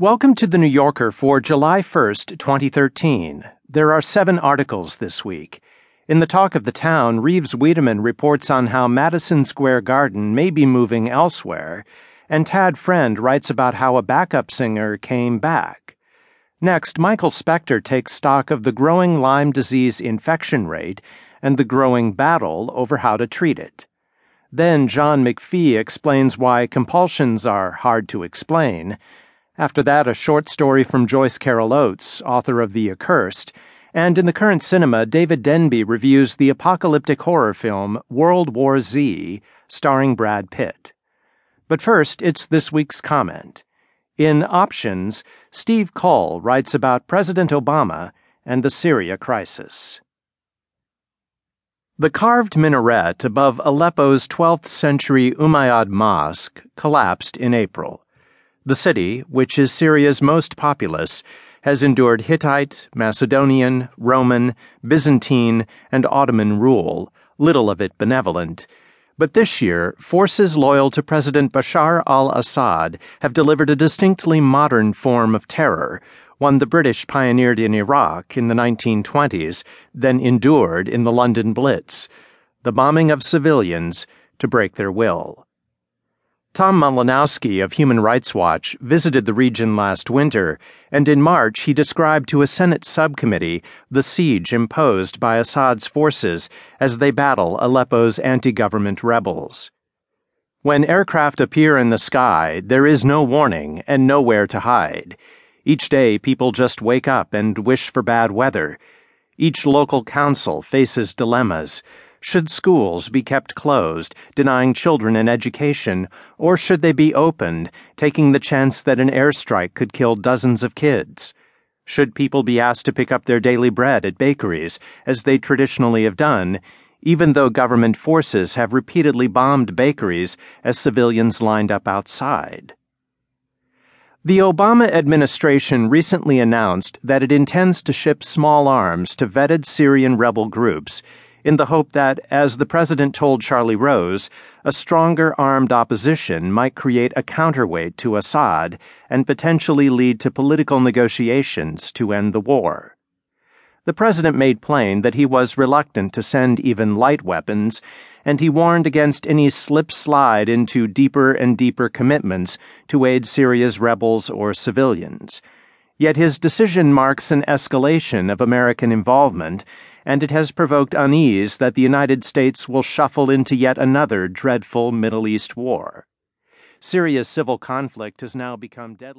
Welcome to The New Yorker for July 1st, 2013. There are seven articles this week. In the talk of the town, Reeves Wiedeman reports on how Madison Square Garden may be moving elsewhere, and Tad Friend writes about how a backup singer came back. Next, Michael Specter takes stock of the growing Lyme disease infection rate and the growing battle over how to treat it. Then John McPhee explains why compulsions are hard to explain after that, a short story from Joyce Carol Oates, author of The Accursed, and in the current cinema, David Denby reviews the apocalyptic horror film World War Z, starring Brad Pitt. But first, it's this week's comment. In Options, Steve Coll writes about President Obama and the Syria crisis. The carved minaret above Aleppo's 12th century Umayyad mosque collapsed in April. The city, which is Syria's most populous, has endured Hittite, Macedonian, Roman, Byzantine, and Ottoman rule, little of it benevolent. But this year, forces loyal to President Bashar al Assad have delivered a distinctly modern form of terror, one the British pioneered in Iraq in the 1920s, then endured in the London Blitz the bombing of civilians to break their will. Tom Malinowski of Human Rights Watch visited the region last winter, and in March he described to a Senate subcommittee the siege imposed by Assad's forces as they battle Aleppo's anti government rebels. When aircraft appear in the sky, there is no warning and nowhere to hide. Each day, people just wake up and wish for bad weather. Each local council faces dilemmas. Should schools be kept closed, denying children an education, or should they be opened, taking the chance that an airstrike could kill dozens of kids? Should people be asked to pick up their daily bread at bakeries, as they traditionally have done, even though government forces have repeatedly bombed bakeries as civilians lined up outside? The Obama administration recently announced that it intends to ship small arms to vetted Syrian rebel groups in the hope that, as the president told Charlie Rose, a stronger armed opposition might create a counterweight to Assad and potentially lead to political negotiations to end the war. The president made plain that he was reluctant to send even light weapons, and he warned against any slip slide into deeper and deeper commitments to aid Syria's rebels or civilians. Yet his decision marks an escalation of American involvement and it has provoked unease that the United States will shuffle into yet another dreadful Middle East war. Syria's civil conflict has now become deadly.